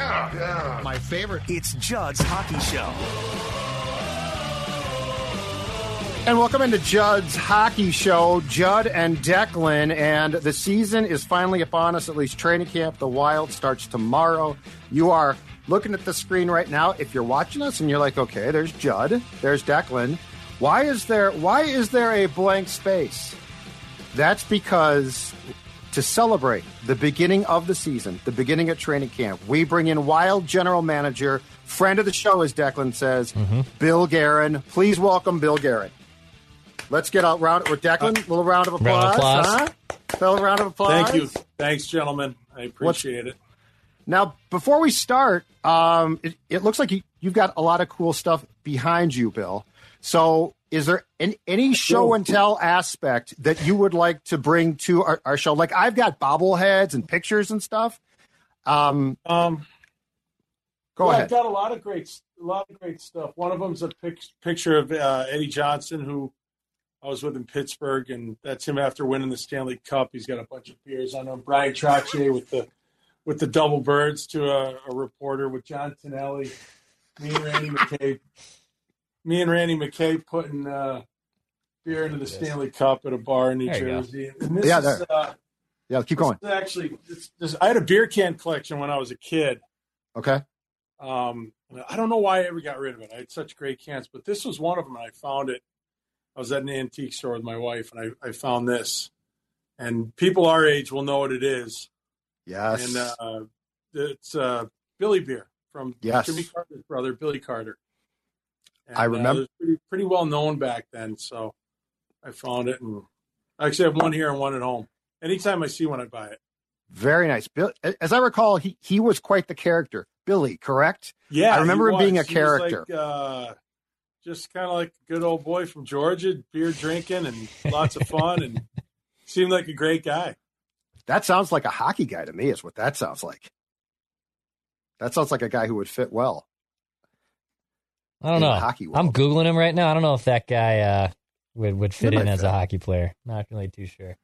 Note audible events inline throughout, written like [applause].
Yeah, yeah. My favorite. It's Judd's Hockey Show. And welcome into Judd's Hockey Show. Judd and Declan, and the season is finally upon us, at least training camp. The Wild starts tomorrow. You are looking at the screen right now. If you're watching us and you're like, okay, there's Judd, there's Declan. Why is there why is there a blank space? That's because to celebrate the beginning of the season, the beginning of training camp, we bring in Wild general manager, friend of the show, as Declan says, Bill Guerin. Please welcome Bill Guerin. Let's get a round with Declan. A little round of applause. Round of applause. Huh? Little round of applause. Thank you. Thanks, gentlemen. I appreciate it. Now, before we start, um, it, it looks like you, you've got a lot of cool stuff behind you, Bill. So, is there an, any show and tell aspect that you would like to bring to our, our show? Like, I've got bobbleheads and pictures and stuff. Um, Um, go yeah, ahead. I've got a lot of great, a lot of great stuff. One of them's a pic- picture of uh, Eddie Johnston, who I was with in Pittsburgh, and that's him after winning the Stanley Cup. He's got a bunch of beers on him. Bryan Trottier with the with the double birds to a, a reporter with John Tonelli, me and Randy McKay, me and Randy McKay putting uh, beer into the Stanley Cup at a bar in New There. Jersey. And this Yeah, is, there. uh, yeah, keep going. this is actually, this, this, I had a beer can collection when I was a kid. Okay. Um, I don't know why I ever got rid of it. I had such great cans, but this was one of them, and I found it. I was at an antique store with my wife, and I, I found this. And people our age will know what it is. Yes. And uh, it's uh, Billy Beer from Yes. Jimmy Carter's brother, Billy Carter. And, I uh, remember- was pretty, pretty well known back then, so I found it, and I actually have one here and one at home. Anytime I see one, I buy it. Very nice. Bill, as I recall, he, he was quite the character. Billy, correct? Yeah, I remember him being a He character. like, uh, just kind of like a good old boy from Georgia, beer drinking and lots of fun, and [laughs] seemed like a great guy. That sounds like a hockey guy to me, is what that sounds like. That sounds like a guy who would fit well. I don't know. hockey world. I'm googling him right now. I don't know if that guy uh, would would fit in might as fit. a hockey player. Not really too sure.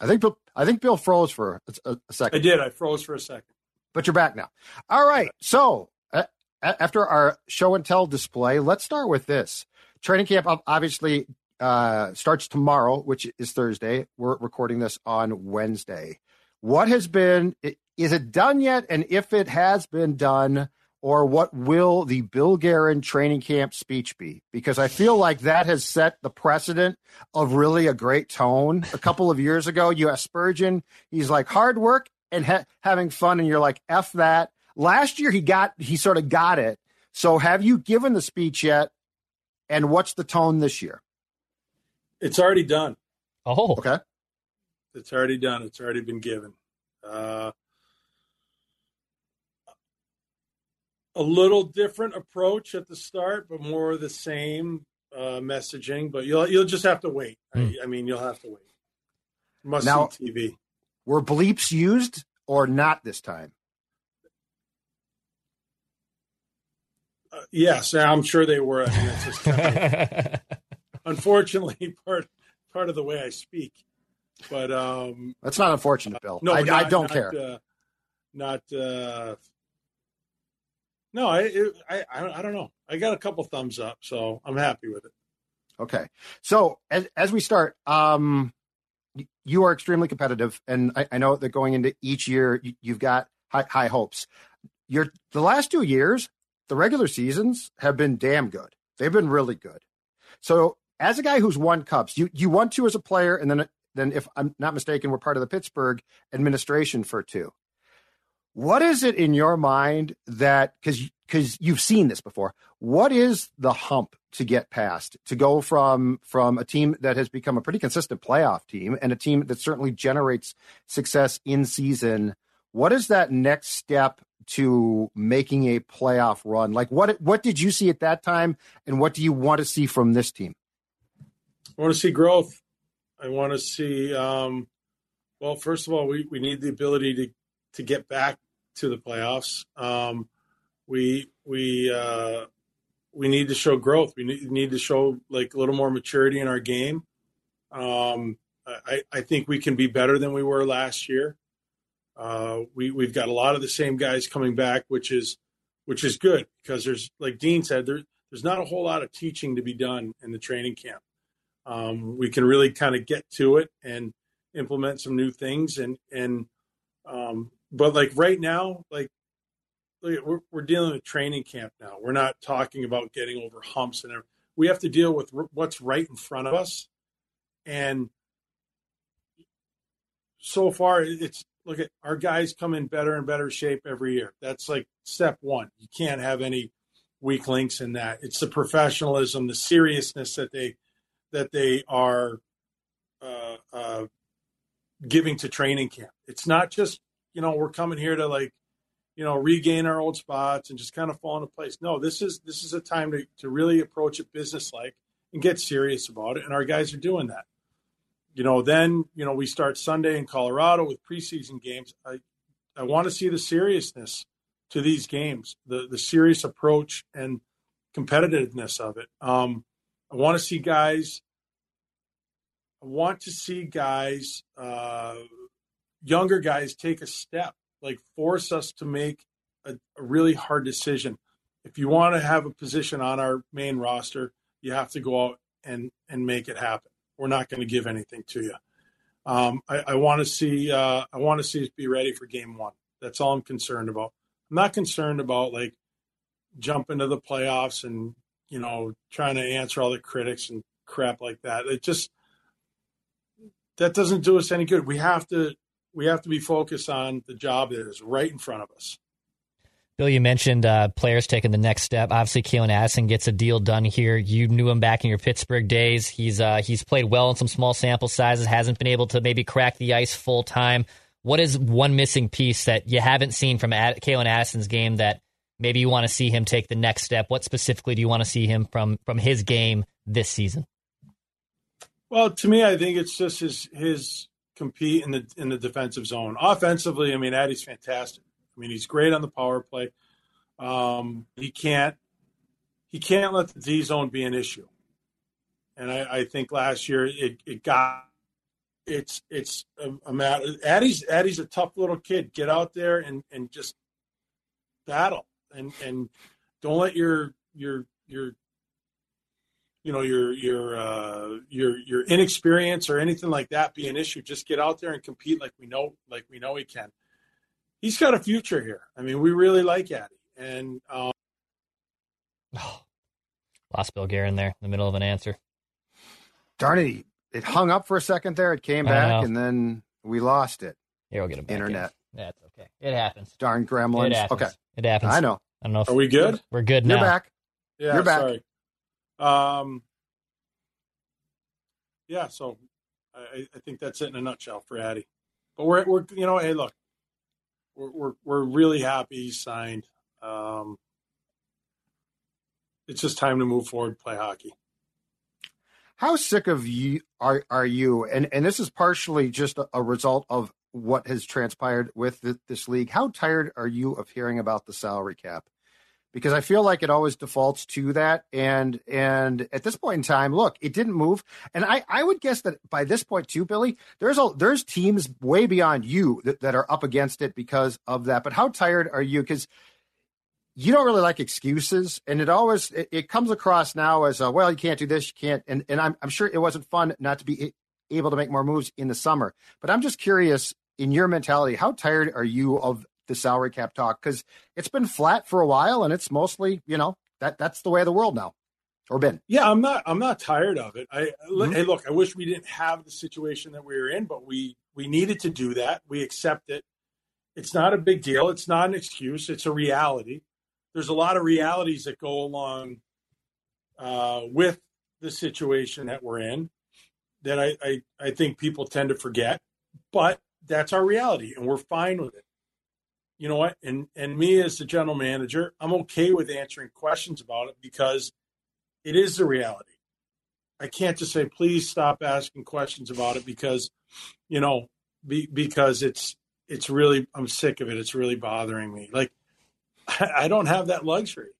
I think Bill, I think Bill froze for a, a, a second. I did. I froze for a second. but you're back now. All right. So uh, after our show and tell display, let's start with this. Training camp obviously uh, starts tomorrow, which is Thursday. We're recording this on Wednesday. What has been? Is it done yet? And if it has been done, or what will the Bill Guerin training camp speech be? Because I feel like that has set the precedent of really a great tone. A couple of years ago, you asked Spurgeon, he's like hard work and ha- having fun, and you're like f that. Last year, he got he sort of got it. So, have you given the speech yet? And what's the tone this year? It's already done. Oh, Okay. It's already done. It's already been given. Uh, a little different approach at the start, but more of the same uh, messaging. But you'll you'll just have to wait. I, I mean, you'll have to wait. Must Now- see TV. Were bleeps used or not this time? Uh, yes, I'm sure they were. I mean, that's just kind of, [laughs] unfortunately [laughs] part part of the way I speak. But um, That's not unfortunate, Bill. no, I, I not- don't not, care. Uh, not. No, I, it, I I don't know. I got a couple thumbs up, so I'm happy with it. Okay. So as as we start, um, you are extremely competitive, and I, I know that going into each year, you, you've got high, high hopes. Your the last two years, the regular seasons have been damn good. They've been really good. So as a guy who's won cups, you you won two as a player, and then then if I'm not mistaken, we're part of the Pittsburgh administration for two. What is it in your mind that because because you've seen this before? What is the hump to get past to go from from a team that has become a pretty consistent playoff team and a team that certainly generates success in season? What is that next step to making a playoff run? Like what what did you see at that time, and what do you want to see from this team? I want to see growth. I want to see. Um, well, first of all, we, we need the ability to to get back to the playoffs. Um, we we uh, we need to show growth. We need, to show like a little more maturity in our game. Um, I, I think we can be better than we were last year. Uh, we we've got a lot of the same guys coming back, which is which is good because there's like Dean said there there's not a whole lot of teaching to be done in the training camp. Um, we can really kind of get to it and implement some new things and and um, but like right now like we're, we're dealing with training camp now we're not talking about getting over humps and everything. we have to deal with what's right in front of us and so far it's look at our guys come in better and better shape every year that's like step one you can't have any weak links in that it's the professionalism the seriousness that they that they are uh, uh, giving to training camp. It's not just, you know, we're coming here to like, you know, regain our old spots and just kind of fall into place. No, this is this is a time to, to really approach it business like and get serious about it. And our guys are doing that. You know, then, you know, we start Sunday in Colorado with preseason games. I I want to see the seriousness to these games, the the serious approach and competitiveness of it. Um, I want to see guys I want to see guys, uh, younger guys, take a step, like force us to make a, a really hard decision. If you want to have a position on our main roster, you have to go out and and make it happen. We're not going to give anything to you. Um, I, I want to see uh, I want to see us be ready for game one. That's all I'm concerned about. I'm not concerned about like jumping to the playoffs and you know trying to answer all the critics and crap like that. It just that doesn't do us any good. We have to we have to be focused on the job that is right in front of us. Bill, you mentioned uh, players taking the next step. Obviously, Calen Addison gets a deal done here. You knew him back in your Pittsburgh days. He's uh, he's played well in some small sample sizes. Hasn't been able to maybe crack the ice full time. What is one missing piece that you haven't seen from Ad- Addison's game that maybe you want to see him take the next step? What specifically do you want to see him from from his game this season? Well, to me, I think it's just his his compete in the in the defensive zone. Offensively, I mean, Addie's fantastic. I mean, he's great on the power play. Um, he can't he can't let the D zone be an issue. And I, I think last year it, it got it's it's a, a matter. Addie's Addie's a tough little kid. Get out there and and just battle and and don't let your your your you know your your uh, your your inexperience or anything like that be an issue. Just get out there and compete like we know like we know he can. He's got a future here. I mean, we really like Addy, and um, oh, [sighs] lost Bill Guerin there in the middle of an answer. Darn it! It hung up for a second there. It came back, and then we lost it. Here, we'll get it back. Internet. In. That's okay. It happens. Darn gremlins. It happens. Okay. It happens. I know. I don't know. If Are we good? We're good now. You're back. Yeah, You're back. Sorry. Um, yeah, so I, I think that's it in a nutshell for Addie. But we're we're you know, hey, look, we're we're, we're really happy he's signed. Um, it's just time to move forward, play hockey. How sick of you are are you? And and this is partially just a, a result of what has transpired with the, this league. How tired are you of hearing about the salary cap? Because I feel like it always defaults to that. And and at this point in time, look, it didn't move. And I, I would guess that by this point too, Billy, there's a there's teams way beyond you that, that are up against it because of that. But how tired are you? Because you don't really like excuses, and it always it, it comes across now as a, well, you can't do this, you can't. And and I'm I'm sure it wasn't fun not to be able to make more moves in the summer. But I'm just curious in your mentality, how tired are you of the salary cap talk because it's been flat for a while and it's mostly you know that that's the way of the world now or been. Yeah i'm not i'm not tired of it. I mm-hmm. hey look i wish we didn't have the situation that we were in but we we needed to do that. We accept it. It's not a big deal. It's not an excuse. It's a reality. There's a lot of realities that go along uh, with the situation that we're in that I, I i think people tend to forget but that's our reality and we're fine with it you know what? And and me as the general manager, I'm okay with answering questions about it because it is the reality. I can't just say please stop asking questions about it because you know be, because it's it's really I'm sick of it. It's really bothering me. Like I, [laughs] I don't have that luxury,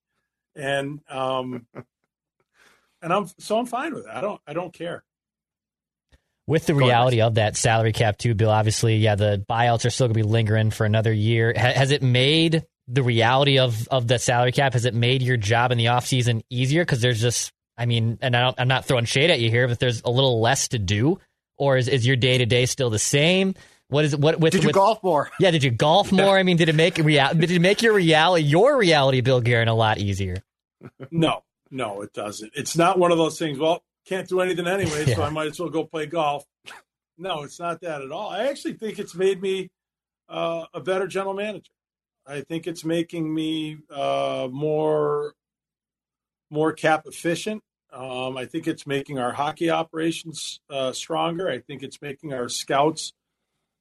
and um, [laughs] and I'm so I'm fine with it. I don't I don't care. With the Go ahead, reality of that salary cap too, Bill, obviously, yeah, the buyouts are still going to be lingering for another year. Ha- has it made the reality of of the salary cap? Has it made your job in the offseason easier? Because there's just, I mean, and I don't, I'm not throwing shade at you here, but there's a little less to do, or is, is your day to day still the same? What is what with? Did you with, golf more? Yeah, did you golf more? I mean, did it make real? Did it make your reality, your reality, Bill Guerin, a lot easier? No, no, it doesn't. It's not one of those things. Well, can't do anything anyway, [laughs] so I might as well go play golf. No, it's not that at all. I actually think it's made me uh, a better general manager. I think it's making me uh, more more cap efficient. Um, I think it's making our hockey operations uh, stronger. I think it's making our scouts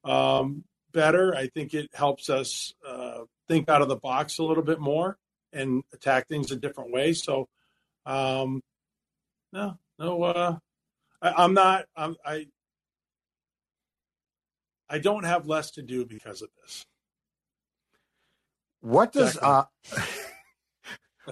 um, better. I think it helps us uh, think out of the box a little bit more and attack things a different way. So, um, no, no, uh, I, I'm not. I'm, I I don't have less to do because of this. What does uh [laughs]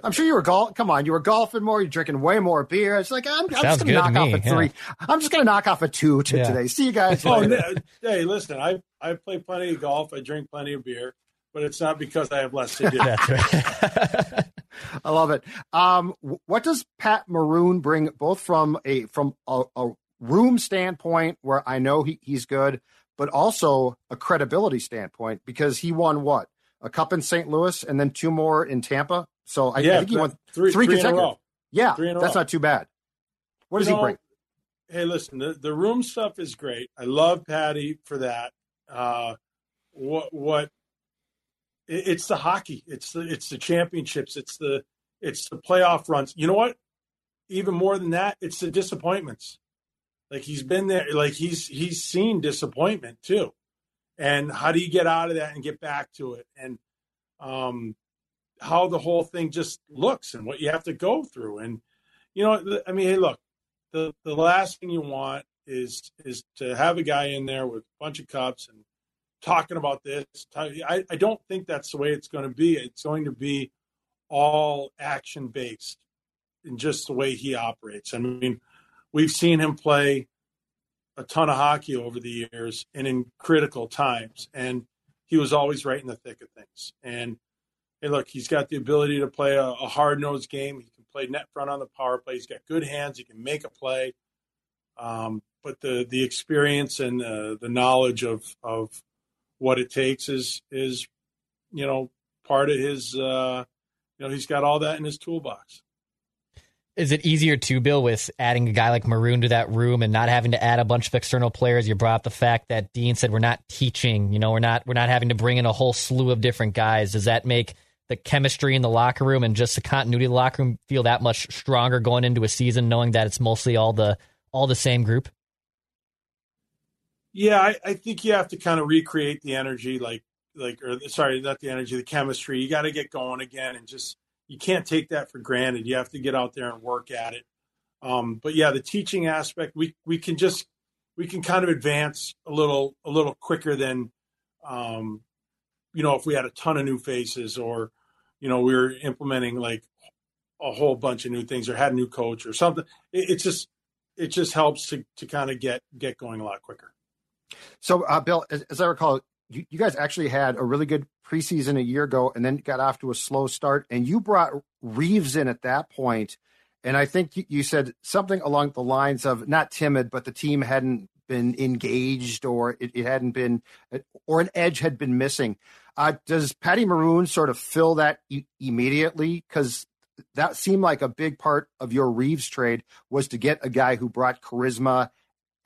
I'm sure you were golf. Come on, you were golfing more. You're drinking way more beer. It's like I'm, I'm just gonna knock me, off a yeah. three. I'm just gonna knock off a two to Yeah. today. See you guys Oh, later. no, hey, listen, I I play plenty of golf. I drink plenty of beer, but it's not because I have less to do. [laughs] [laughs] I love it. Um, what does Pat Maroon bring, both from a from a, a room standpoint, where I know he, he's good, but also a credibility standpoint because he won what a cup in St. Louis and then two more in Tampa. So I, I think he won three, three three in a consecutive. row. Yeah, Three that's not too bad. What does You he bring? Hey, listen, the, the room stuff is great. I love Patty for that. Uh, what what? It- It's the hockey. It's the it's the championships. It's the it's the playoff runs. You know what? Even more than that, it's the disappointments. Like he's been there. Like he's he's seen disappointment too, and how do you get out of that and get back to it? And um, how the whole thing just looks and what you have to go through. And you know, I mean, hey, look, the the last thing you want is is to have a guy in there with a bunch of cups and talking about this. I, I don't think that's the way it's going to be. It's going to be all action based in just the way he operates. I mean, we've seen him play a ton of hockey over the years and in critical times, and he was always right in the thick of things. And hey, look, he's got the ability to play a, a hard nosed game. He can play net front on the power play. He's got good hands. He can make a play. Um, but the the experience and uh, the knowledge of of what it takes is is you know part of his uh, you know he's got all that in his toolbox. Is it easier to Bill with adding a guy like Maroon to that room and not having to add a bunch of external players? You brought up the fact that Dean said we're not teaching, you know, we're not we're not having to bring in a whole slew of different guys. Does that make the chemistry in the locker room and just the continuity of the locker room feel that much stronger going into a season, knowing that it's mostly all the all the same group? Yeah, I, I think you have to kind of recreate the energy, like like or sorry, not the energy, the chemistry. You got to get going again, and just you can't take that for granted. You have to get out there and work at it. Um, but yeah, the teaching aspect, we we can just we can kind of advance a little a little quicker than, um, you know, if we had a ton of new faces or, you know, we were implementing like a whole bunch of new things or had a new coach or something. It, it just it just helps to to kind of get get going a lot quicker. So, uh, Bill, as, as I recall, you, you guys actually had a really good preseason a year ago, and then got off to a slow start. And you brought Reaves in at that point, and I think you, you said something along the lines of not timid, but the team hadn't been engaged, or it, it hadn't been, or an edge had been missing. Uh, does Patty Maroon sort of fill that e- immediately? Because that seemed like a big part of your Reaves trade was to get a guy who brought charisma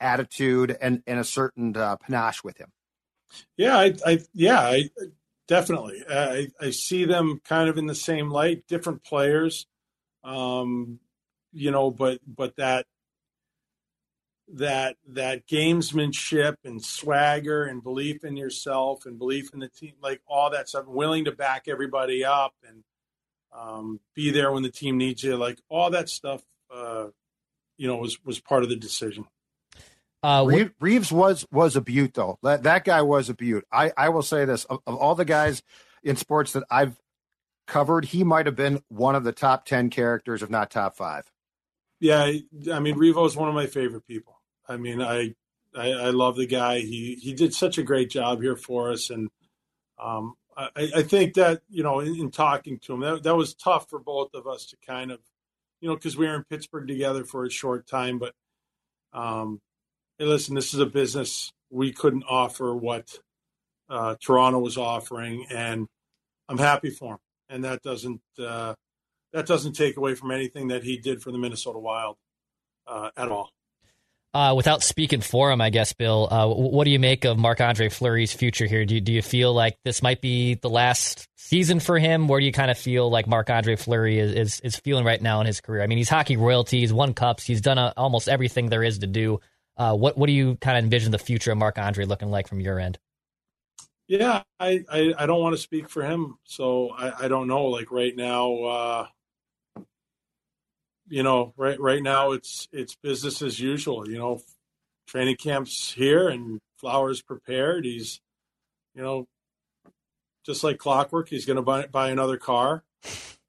attitude and and a certain uh, panache with him. Yeah, I, I yeah, I definitely. I, I see them kind of in the same light, different players, um, you know, but but that that that gamesmanship and swagger and belief in yourself and belief in the team, like all that stuff, willing to back everybody up and um, be there when the team needs you, like all that stuff, uh, you know, was was part of the decision. Uh, wh- Reaves, Reaves was was a beaut though. That that guy was a beaut. I I will say this of, of all the guys in sports that I've covered, he might have been one of the top ten characters, if not top five. Yeah, I, I mean, Revo is one of my favorite people. I mean, I I, I, love the guy. He he did such a great job here for us, and um, I, I, think that you know, in, in, talking to him, that that was tough for both of us to kind of, you know, because we were in Pittsburgh together for a short time. But um, hey, listen, this is a business. We couldn't offer what uh, Toronto was offering, and I'm happy for him. And that doesn't uh, that doesn't take away from anything that he did for the Minnesota Wild uh, at all. Uh, without speaking for him, I guess, Bill, uh, what do you make of Marc Andre Fleury's future here? Do you, do you feel like this might be the last season for him? Where do you kind of feel like Marc Andre Fleury is, is, is, feeling right now in his career? I mean, he's hockey royalty, he's won cups, he's done a, almost everything there is to do. Uh, what, what do you kind of envision the future of Marc Andre looking like from your end? Yeah, I, I, I don't want to speak for him, so I, I don't know. Like right now, uh, you know, right right now it's it's business as usual. You know, training camps here and Flowers prepared. He's, you know, just like clockwork. He's going to buy buy another car.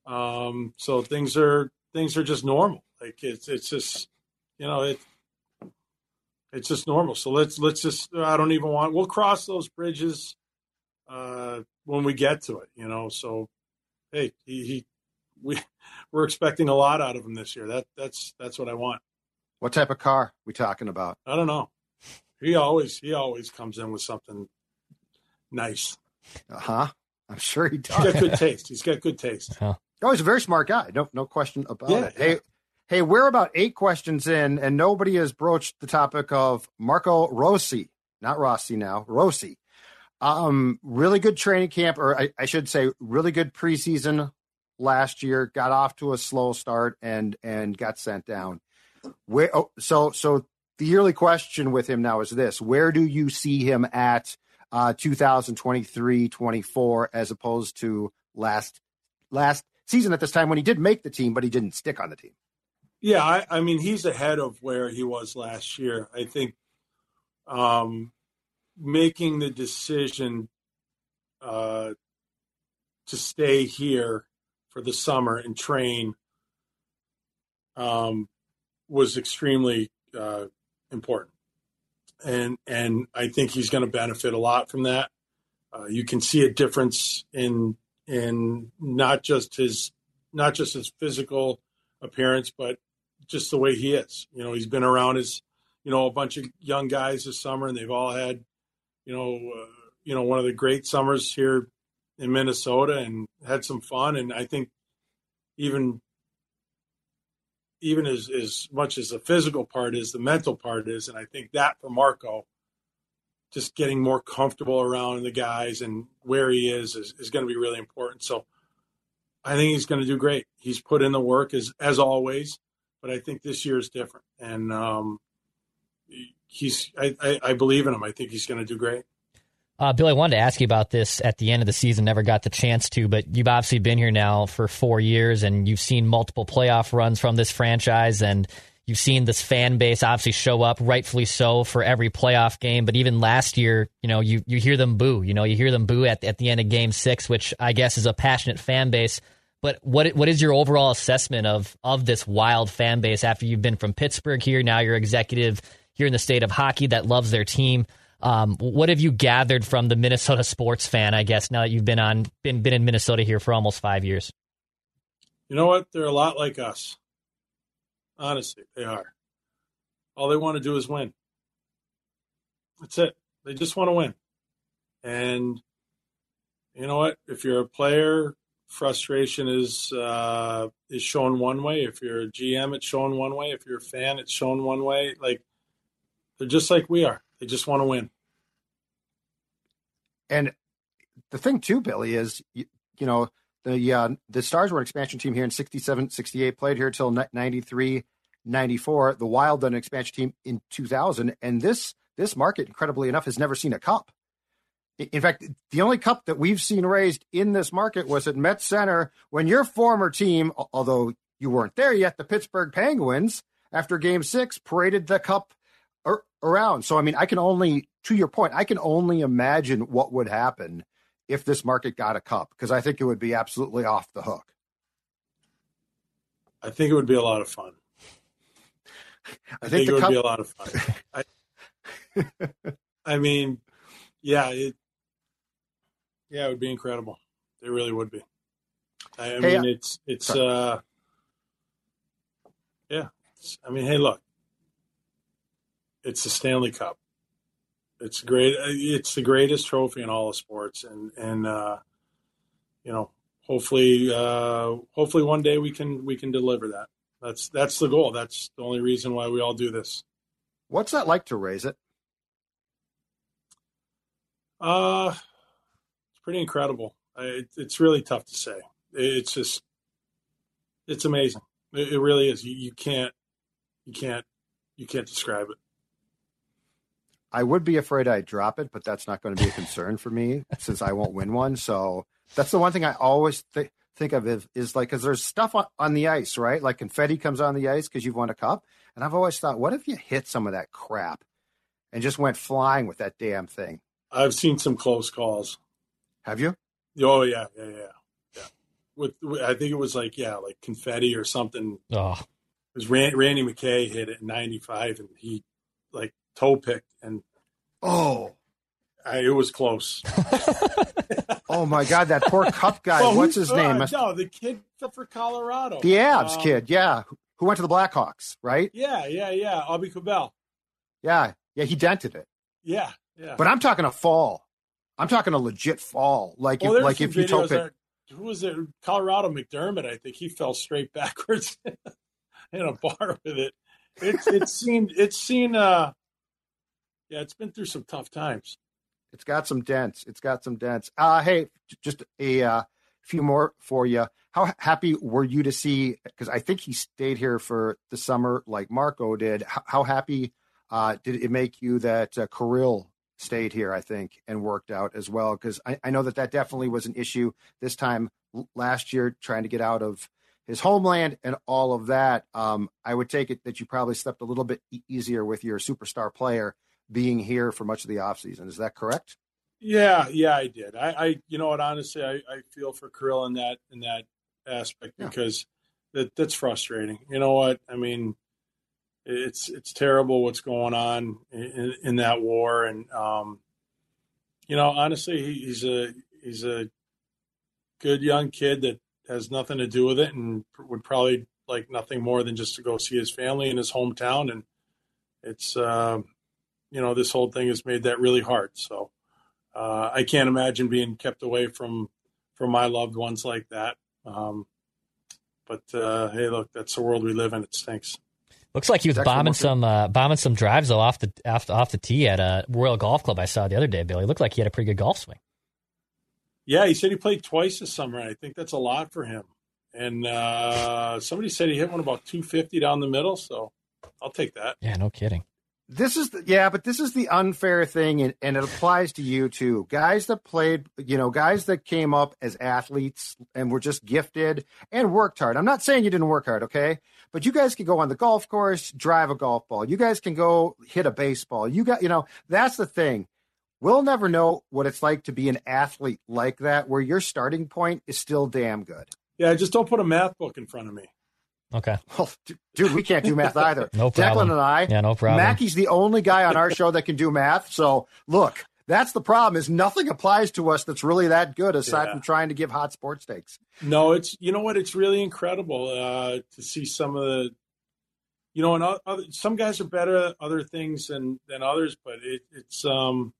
Um, so things are things are just normal. Like it's it's just, you know, it it's just normal. So let's let's just. I don't even want. We'll cross those bridges uh, when we get to it. You know. So hey, he, he we [laughs] we're expecting a lot out of him this year. That that's that's what I want. What type of car we talking about? I don't know. He always he always comes in with something nice. Uh huh. I'm sure he does. He's got good taste. He's got good taste. Huh. Oh, he's a very smart guy. No no question about yeah, it. Yeah. Hey. Hey, we're about eight questions in, and nobody has broached the topic of Marco Rossi, not Rossi now, Rossi. Um, really good training camp, or I, I should say, really good preseason last year, got off to a slow start and and got sent down. Where oh, so so the yearly question with him now is this: Where do you see him at uh, 2023-24 as opposed to last last season at this time when he did make the team, but he didn't stick on the team? Yeah, I, I mean he's ahead of where he was last year. I think um, making the decision uh, to stay here for the summer and train um, was extremely uh, important, and and I think he's going to benefit a lot from that. Uh, you can see a difference in in not just his not just his physical appearance, but just the way he is. You know, he's been around his you know a bunch of young guys this summer, and they've all had you know uh, you know one of the great summers here in Minnesota and had some fun. And I think even even as as much as the physical part is, the mental part is, and I think that for Marco, just getting more comfortable around the guys and where he is is, is going to be really important. So I think he's going to do great. He's put in the work as as always, but I think this year is different, and um, he's I, I, I believe in him. I think he's going to do great. Uh, Bill, I wanted to ask you about this at the end of the season. Never got the chance to, but you've obviously been here now for four years, and you've seen multiple playoff runs from this franchise, and you've seen this fan base obviously show up, rightfully so, for every playoff game. But even last year, you know, you you hear them boo. You know, you hear them boo at at the end of Game Six, which I guess is a passionate fan base. But what what is your overall assessment of of this wild fan base after you've been from Pittsburgh here? Now you're executive here in the state of hockey that loves their team. Um, what have you gathered from the Minnesota sports fan? I guess now that you've been on been been in Minnesota here for almost five years. You know what? They're a lot like us. Honestly, they are. All they want to do is win. That's it. They just want to win. And you know what? If you're a player, frustration is uh, is shown one way. If you're a GM, it's shown one way. If you're a fan, it's shown one way. Like they're just like we are. They just want to win. And the thing too, Billy, is you, you know the uh, the Stars were an expansion team here in 67, 68, played here till 93, 94. The Wild an expansion team in 2000, and this this market, incredibly enough, has never seen a cup. In fact, the only cup that we've seen raised in this market was at Met Center when your former team, although you weren't there yet, the Pittsburgh Penguins, after Game Six, paraded the cup around. So, I mean, I can only, to your point, I can only imagine what would happen if this market got a cup because I think it would be absolutely off the hook. I think it would be a lot of fun. [laughs] I, I think, think, it would cup... be a lot of fun. [laughs] I, I mean, yeah, it, yeah, it would be incredible. It really would be. I, I Hey, mean, uh, it's it's sorry. uh, yeah. It's, I mean, hey, look, it's the Stanley Cup. It's great. It's the greatest trophy in all of sports, and and uh, you know, hopefully, uh, hopefully one day we can we can deliver that. That's that's the goal. That's the only reason why we all do this. What's that like to raise it? Uh, pretty incredible. I, it, it's really tough to say. It's just, it's amazing. It, it really is. You, you can't, you can't, you can't describe it. I would be afraid I'd drop it, but that's not going to be a concern for me since I won't win one. So that's the one thing I always th- think of is, is like, because there's stuff on, on the ice, right? Like confetti comes on the ice because you've won a cup. And I've always thought, what if you hit some of that crap and just went flying with that damn thing? I've seen some close calls. Have you? Oh yeah, yeah, yeah, yeah. With, with I think it was like yeah, like confetti or something. Oh, It was Randy, Randy McKay hit it in '95, and he like toe picked, and Oh, I, it was close. [laughs] oh my God, that poor cup guy. Well, What's who- his name? uh, no, the kid for Colorado. The Avs Um, kid. Yeah. Who went to the Blackhawks, right? Yeah, yeah, yeah. Aubé-Kubel. Yeah. Yeah. He dented it. Yeah, yeah. But I'm talking a fall. I'm talking a legit fall. Like, well, if, like if you pick. that- who was it? Colorado McDermott. I think he fell straight [laughs] backwards in a bar with it. It's it's seen it's seen. uh Yeah, it's been through some tough times. It's got some dents. It's got some dents. Uh, hey, just a uh, few more for you. How happy were you to see? Because I think he stayed here for the summer, like Marco did. How, how happy uh, did it make you that uh, Kirill stayed here? I think and worked out as well. Because I, I know that that definitely was an issue this time last year, trying to get out of his homeland and all of that. Um, I would take it that you probably slept a little bit easier with your superstar player being here for much of the offseason. Is that correct? Yeah, yeah, I did. I, I you know what? Honestly, I, I feel for Kirill in that in that aspect Yeah. because that that's frustrating. You know what? I mean, it's it's terrible what's going on in, in that war, and um, you know, honestly, he, he's a he's a good young kid that has nothing to do with it, and would probably like nothing more than just to go see his family in his hometown, and it's um, you know, this whole thing has made that really hard. So uh, I can't imagine being kept away from from my loved ones like that. Um, but uh, hey, look, that's the world we live in. It stinks. Looks like he was bombing some uh, bombing some drives though off the off, off the tee at a Royal Golf Club I saw the other day. Billy looked like he had a pretty good golf swing. Yeah, he said he played twice this summer. I think that's a lot for him. And uh, somebody said he hit one about 250 down the middle. So I'll take that. Yeah, no kidding. This is the, yeah, but this is the unfair thing, and, and it applies to you too. Guys that played, you know, guys that came up as athletes and were just gifted and worked hard. I'm not saying you didn't work hard, okay? But you guys can go on the golf course, drive a golf ball. You guys can go hit a baseball. You got, you know, that's the thing. We'll never know what it's like to be an athlete like that, where your starting point is still damn good. Yeah, just don't put a math book in front of me. Okay, [laughs] Well, dude, we can't do math either. [laughs] No problem. Declan and I, yeah, no problem. Mackey's the only guy on our show that can do math. So look, that's the problem is nothing applies to us that's really that good aside Yeah. from trying to give hot sports takes. No, it's you know what? It's really incredible uh, to see some of the, you know, and other, some guys are better at other things than than others, but it, it's um,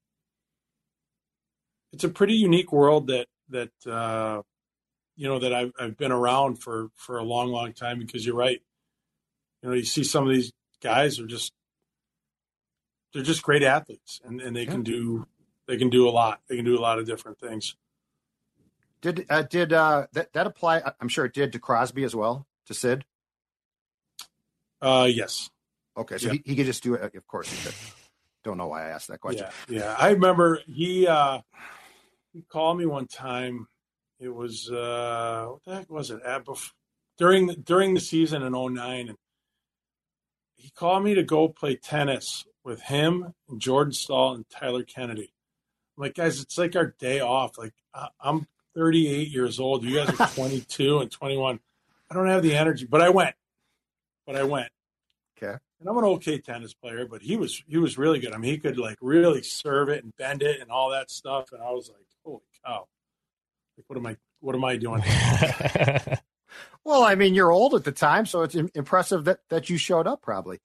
it's a pretty unique world that that uh, you know that I've I've been around for for a long, long time. Because you're right, you know, you see some of these guys are just they're just great athletes, and and they can do they can do a lot. They can do a lot of different things. Did uh, did uh, that that apply? I'm sure it did to Crosby as well to Sid. Uh, yes. Okay, so Yeah. he, he could just do it. Of course, he could. Don't know why I asked that question. Yeah, yeah. I remember he uh he called me one time. It was uh what the heck was it? At bef- during the, during the season in 09 and he called me to go play tennis with him and Jordan Staal and Tyler Kennedy. I'm like, guys, it's like our day off. Like I- I'm 38 years old. You guys are [laughs] 22 and 21. I don't have the energy, but I went. But I went. Okay. and I'm an okay tennis player, but he was he was really good. I mean, he could like really serve it and bend it and all that stuff. And I was like, holy cow! Like, what am I what am I doing? [laughs] well, I mean, you're old at the time, so it's impressive that that you showed up. Probably.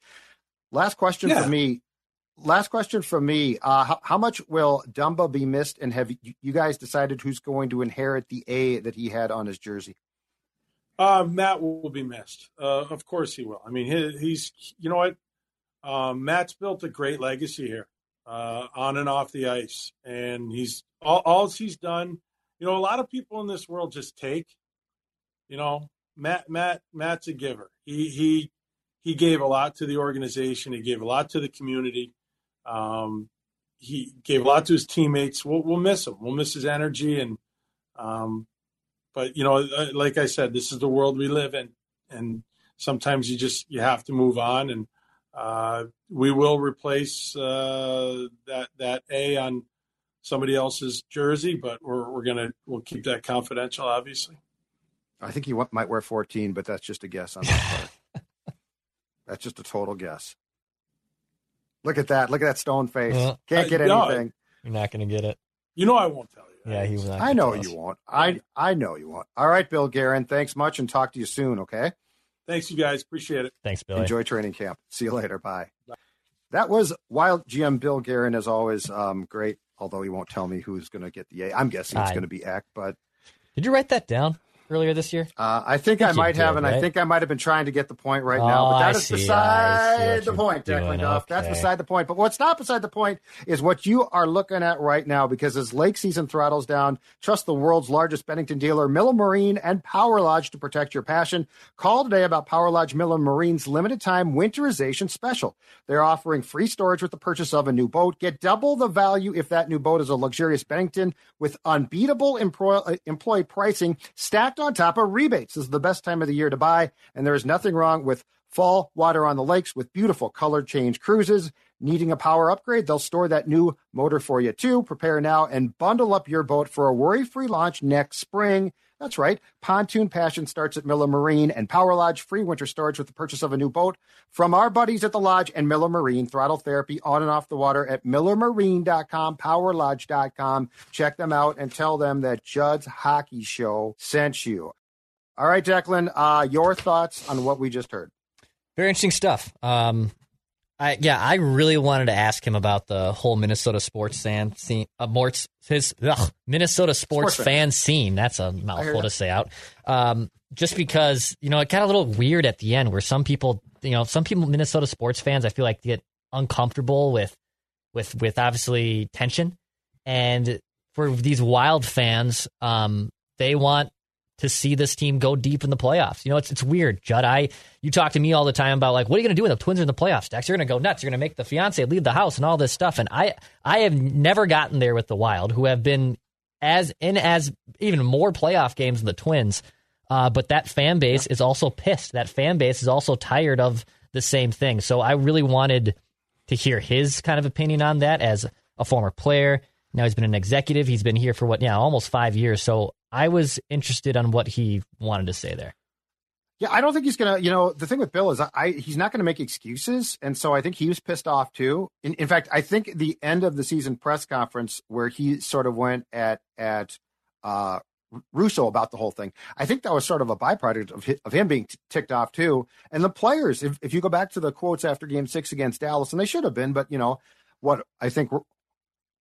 Last question yeah. for me. Last question from me. Uh, how, how, much will Dumba be missed, and have you guys decided who's going to inherit the A that he had on his jersey? Uh, Matt will be missed. Uh, of course he will. I mean, he, he's you know what? Um, Matt's built a great legacy here, uh, on and off the ice, and he's all, all he's done. You know, a lot of people in this world just take. You know, Matt, Matt, Matt's a giver. He he he gave a lot to the organization. He gave a lot to the community. Um, he gave a lot to his teammates. We'll, we'll miss him. We'll miss his energy and um, but you know, uh, like I said, this is the world we live in, and sometimes you just you have to move on. And uh, we will replace uh, that that A on somebody else's jersey, but we're we're gonna we'll keep that confidential, obviously. I think he might wear 14, but that's just a guess on that part. [laughs] that's just a total guess. Look at that! Look at that stone face. Can't get anything. You're not going to get it. You know I won't tell you. Yeah, he was. I know you won't. I I know you won't. All right, Bill Guerin. Thanks much, and talk to you soon. Okay. Thanks, you guys. Appreciate it. Thanks, Bill. Enjoy training camp. See you later. Bye. Bye. That was Wild GM Bill Guerin, as always. Um, great. Although he won't tell me who's going to get the A. I'm guessing it's going to be Eck. But did you write that down? Earlier this year? Uh, I think I, think I might have, did, and right? I think I might have been trying to get the point right oh, now. But that I is see, beside the point, Declan Duff. Okay. That's beside the point. But what's not beside the point is what you are looking at right now, because as lake season throttles down, trust the world's largest Bennington dealer, Miller Marine and Power Lodge to protect your passion. Call today about Power Lodge Miller Marine's limited time winterization special. They're offering free storage with the purchase of a new boat. Get double the value if that new boat is a luxurious Bennington with unbeatable employee, employee pricing stacked on top of rebates this is the best time of the year to buy, and there is nothing wrong with fall water on the lakes with beautiful color change cruises. Needing a power upgrade, they'll store that new motor for you too. Prepare now and bundle up your boat for a worry free launch next spring. That's right. Pontoon Passion starts at Miller Marine and Power Lodge. Free winter storage with the purchase of a new boat from our buddies at the Lodge and Miller Marine. Throttle therapy on and off the water at millermarine.com, powerlodge.com. Check them out and tell them that Judd's Hockey Show sent you. All right, Declan, uh, your thoughts on what we just heard? Very interesting stuff. Um, I yeah, I really wanted to ask him about the whole Minnesota sports fan scene. Uh, Mort's, his ugh, Minnesota sports, sports fan scene. That's a mouthful to say out. Um, just because you know it got a little weird at the end, where some people, you know, some people, Minnesota sports fans, I feel like get uncomfortable with, with, with obviously tension, and for these wild fans, um, they want to see this team go deep in the playoffs. You know, it's it's weird, Judd. I you talk to me all the time about like, what are you going to do when the Twins are in the playoffs? Dex, you're going to go nuts. You're going to make the fiance leave the house and all this stuff. And I I have never gotten there with the Wild, who have been as in as even more playoff games than the Twins. Uh, but that fan base is also pissed. That fan base is also tired of the same thing. So I really wanted to hear his kind of opinion on that as a former player. Now he's been an executive. He's been here for what, yeah, almost five years. So I was interested on what he wanted to say there. Yeah, I don't think he's gonna. You know, the thing with Bill is, I he's not gonna make excuses, and so I think he was pissed off too. In, in fact, I think the end of the season press conference where he sort of went at at uh, Russo about the whole thing, I think that was sort of a byproduct of his, of him being t- ticked off too. And the players, if if you go back to the quotes after Game Six against Dallas, and they should have been, but you know what I think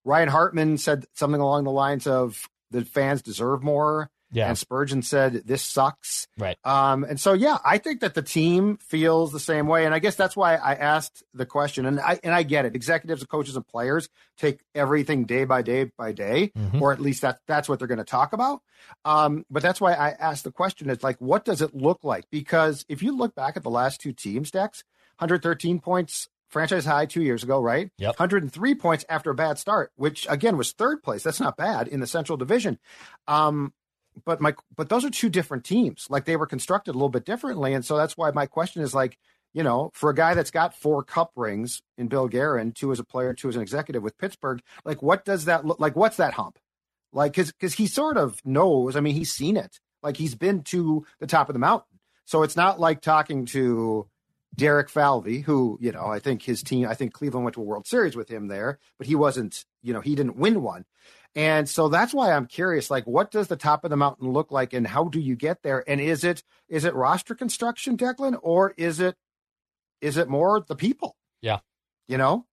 Ryan Hartman said something along the lines of the fans deserve more. Yeah. And Spurgeon said, this sucks. Right. Um, and so, yeah, I think that the team feels the same way. And I guess that's why I asked the question. And I, and I get it. Executives and coaches and players take everything day by day by day, mm-hmm. or at least that, that's what they're going to talk about. Um, but that's why I asked the question is like, what does it look like? Because if you look back at the last two teams, Dex, 113 points franchise high two years ago, right? Yep. 103 points after a bad start, which again was third place. That's not bad in the Central Division. Um, but my but those are two different teams. Like they were constructed a little bit differently, and so that's why my question is like, you know, for a guy that's got four cup rings in Bill Guerin, two as a player, two as an executive with Pittsburgh, like what does that look like? What's that hump? Like, because because he sort of knows. I mean, he's seen it. Like he's been to the top of the mountain, so it's not like talking to Derek Falvey, who, you know, I think his team, I think Cleveland went to a World Series with him there, but he wasn't, you know, he didn't win one. And so that's why I'm curious, like, what does the top of the mountain look like and how do you get there? And is it, is it roster construction, Declan, or is it, is it more the people? Yeah. You know?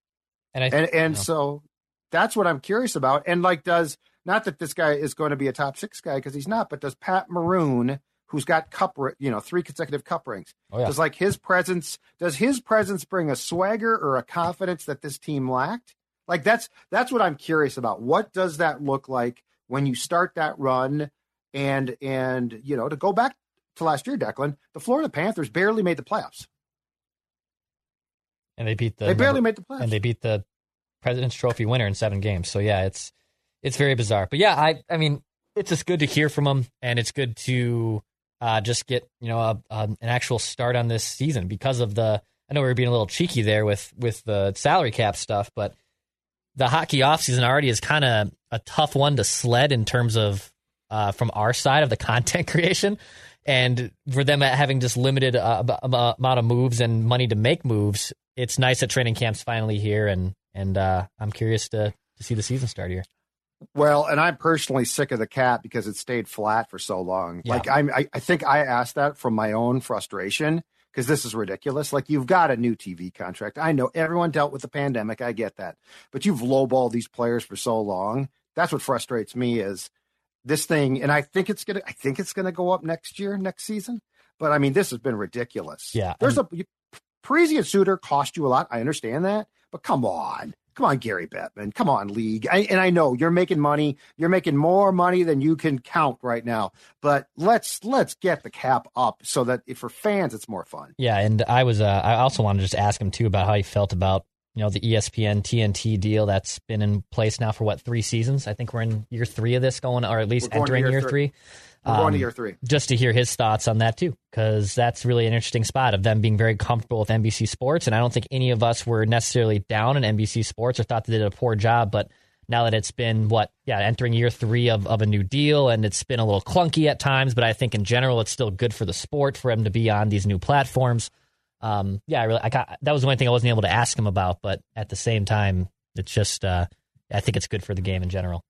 And I, And, and you know. so that's what I'm curious about. And like, does, not that this guy is going to be a top six guy because he's not, but does Pat Maroon, who's got cup, you know, three consecutive cup rings, Oh, yeah. does like his presence, does his presence bring a swagger or a confidence that this team lacked? Like that's that's what I'm curious about. What does that look like when you start that run? And and you know, to go back to last year, Declan, the Florida Panthers barely made the playoffs. and they beat the They barely number- made the playoffs. and they beat the President's Trophy winner in seven games. So yeah, it's it's very bizarre. But yeah, I I mean, it's just good to hear from them, and it's good to uh, just get you know a, a, an actual start on this season because of the. I know we were being a little cheeky there with with the salary cap stuff, but the hockey offseason already is kind of a tough one to sled in terms of uh, from our side of the [laughs] content creation. And for them having just limited uh, ab- amount of moves and money to make moves, it's nice that training camp's finally here, and and uh, I'm curious to to see the season start here. Well, and I'm personally sick of the cap because it stayed flat for so long. Yeah. Like I'm, I, I think I asked that from my own frustration because this is ridiculous. Like you've got a new TV contract. I know everyone dealt with the pandemic. I get that, but you've lowballed these players for so long. That's what frustrates me is this thing. And I think it's gonna, I think it's gonna go up next year, next season. But I mean, this has been ridiculous. Yeah, there's a Parisi suitor cost you a lot. I understand that, but come on. Come on, Gary Bettman. Come on, league. I, and I know you're making money. You're making more money than you can count right now. But let's let's get the cap up so that for fans it's more fun. Yeah, and I was uh, I also wanted to just ask him too about how he felt about you know the ESPN TNT deal that's been in place now for what three seasons? I think we're in year three of this going, or at least entering year year three. three. We're going Um, to year three. just to hear his thoughts on that too, because that's really an interesting spot of them being very comfortable with NBC Sports, and I don't think any of us were necessarily down on NBC Sports or thought they did a poor job, but now that it's been what, yeah, entering year three of, of a new deal, and it's been a little clunky at times, but I think in general it's still good for the sport for him to be on these new platforms. Um, yeah, I really, I got that was the only thing I wasn't able to ask him about, but at the same time, it's just, uh, I think it's good for the game in general.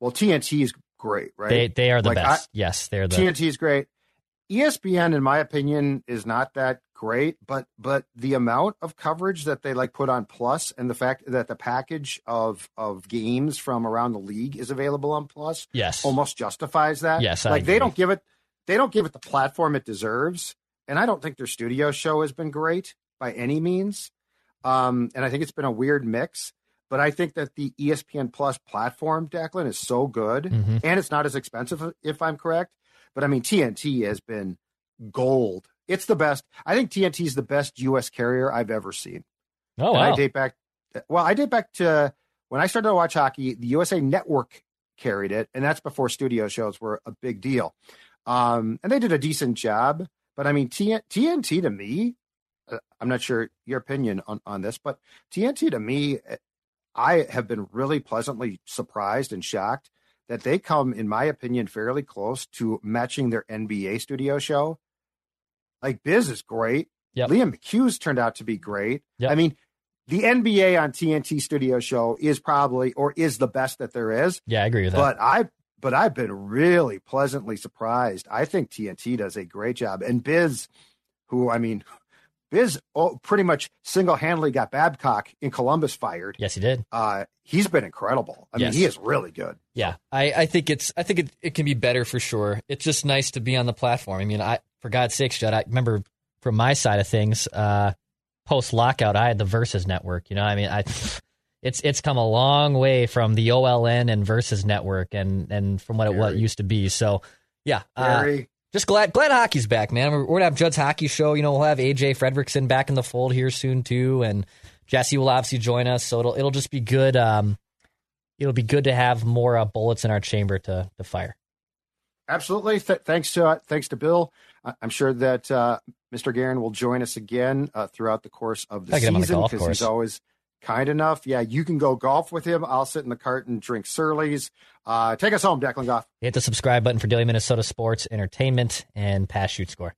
Well, TNT is great, right? They they are the Like, best. yes, they're the TNT is great. ESPN, in my opinion, is not that great, but but the amount of coverage that they like put on Plus and the fact that the package of of games from around the league is available on Plus yes. almost justifies that. Yes, I like they don't give it they don't give it the platform it deserves, and I don't think their studio show has been great by any means. Um, and I think it's been a weird mix. But I think that the ESPN Plus platform, Declan, is so good, Mhm. and it's not as expensive, if I'm correct. But I mean, TNT has been gold. It's the best. I think TNT is the best U.S. carrier I've ever seen. Oh wow. I date back. Well, I date back to when I started to watch hockey. The USA Network carried it, and that's before studio shows were a big deal. Um, and they did a decent job. But I mean, TNT to me, uh, I'm not sure your opinion on on this, but TNT to me, uh, I have been really pleasantly surprised and shocked that they come, in my opinion, fairly close to matching their NBA studio show. Like Biz is great. Yep. Liam McHugh's turned out to be great. Yep. I mean, the NBA on TNT studio show is probably or is the best that there is. yeah, I agree with that. But I but I've been really pleasantly surprised. I think TNT does a great job. And Biz, who I mean, Biz oh, pretty much single handedly got Babcock in Columbus fired. yes, he did. Uh, he's been incredible. I Yes. mean, he is really good. Yeah, I, I think it's I think it, it can be better for sure. It's just nice to be on the platform. I mean, I for God's sakes, Judd, I remember from my side of things, uh, post lockout, I had the Versus network. You know, I mean, I it's it's come a long way from the OLN and Versus network, and and from what it what it used to be. So, yeah, uh, just glad glad hockey's back, man. We're, we're gonna have Judd's hockey show. You know, we'll have AJ Fredrickson back in the fold here soon too, and Jesse will obviously join us. So it'll it'll just be good. Um, it'll be good to have more uh, bullets in our chamber to to fire. Absolutely. Th- thanks to uh, thanks to Bill. I- I'm sure that uh, Mr. Guerin will join us again uh, throughout the course of the Gotta get him on the season because he's always kind enough. Yeah, you can go golf with him. I'll sit in the cart and drink Surly's. Uh, take us home, Declan Goff. Hit the subscribe button for Daily Minnesota Sports Entertainment and Pass Shoot Score.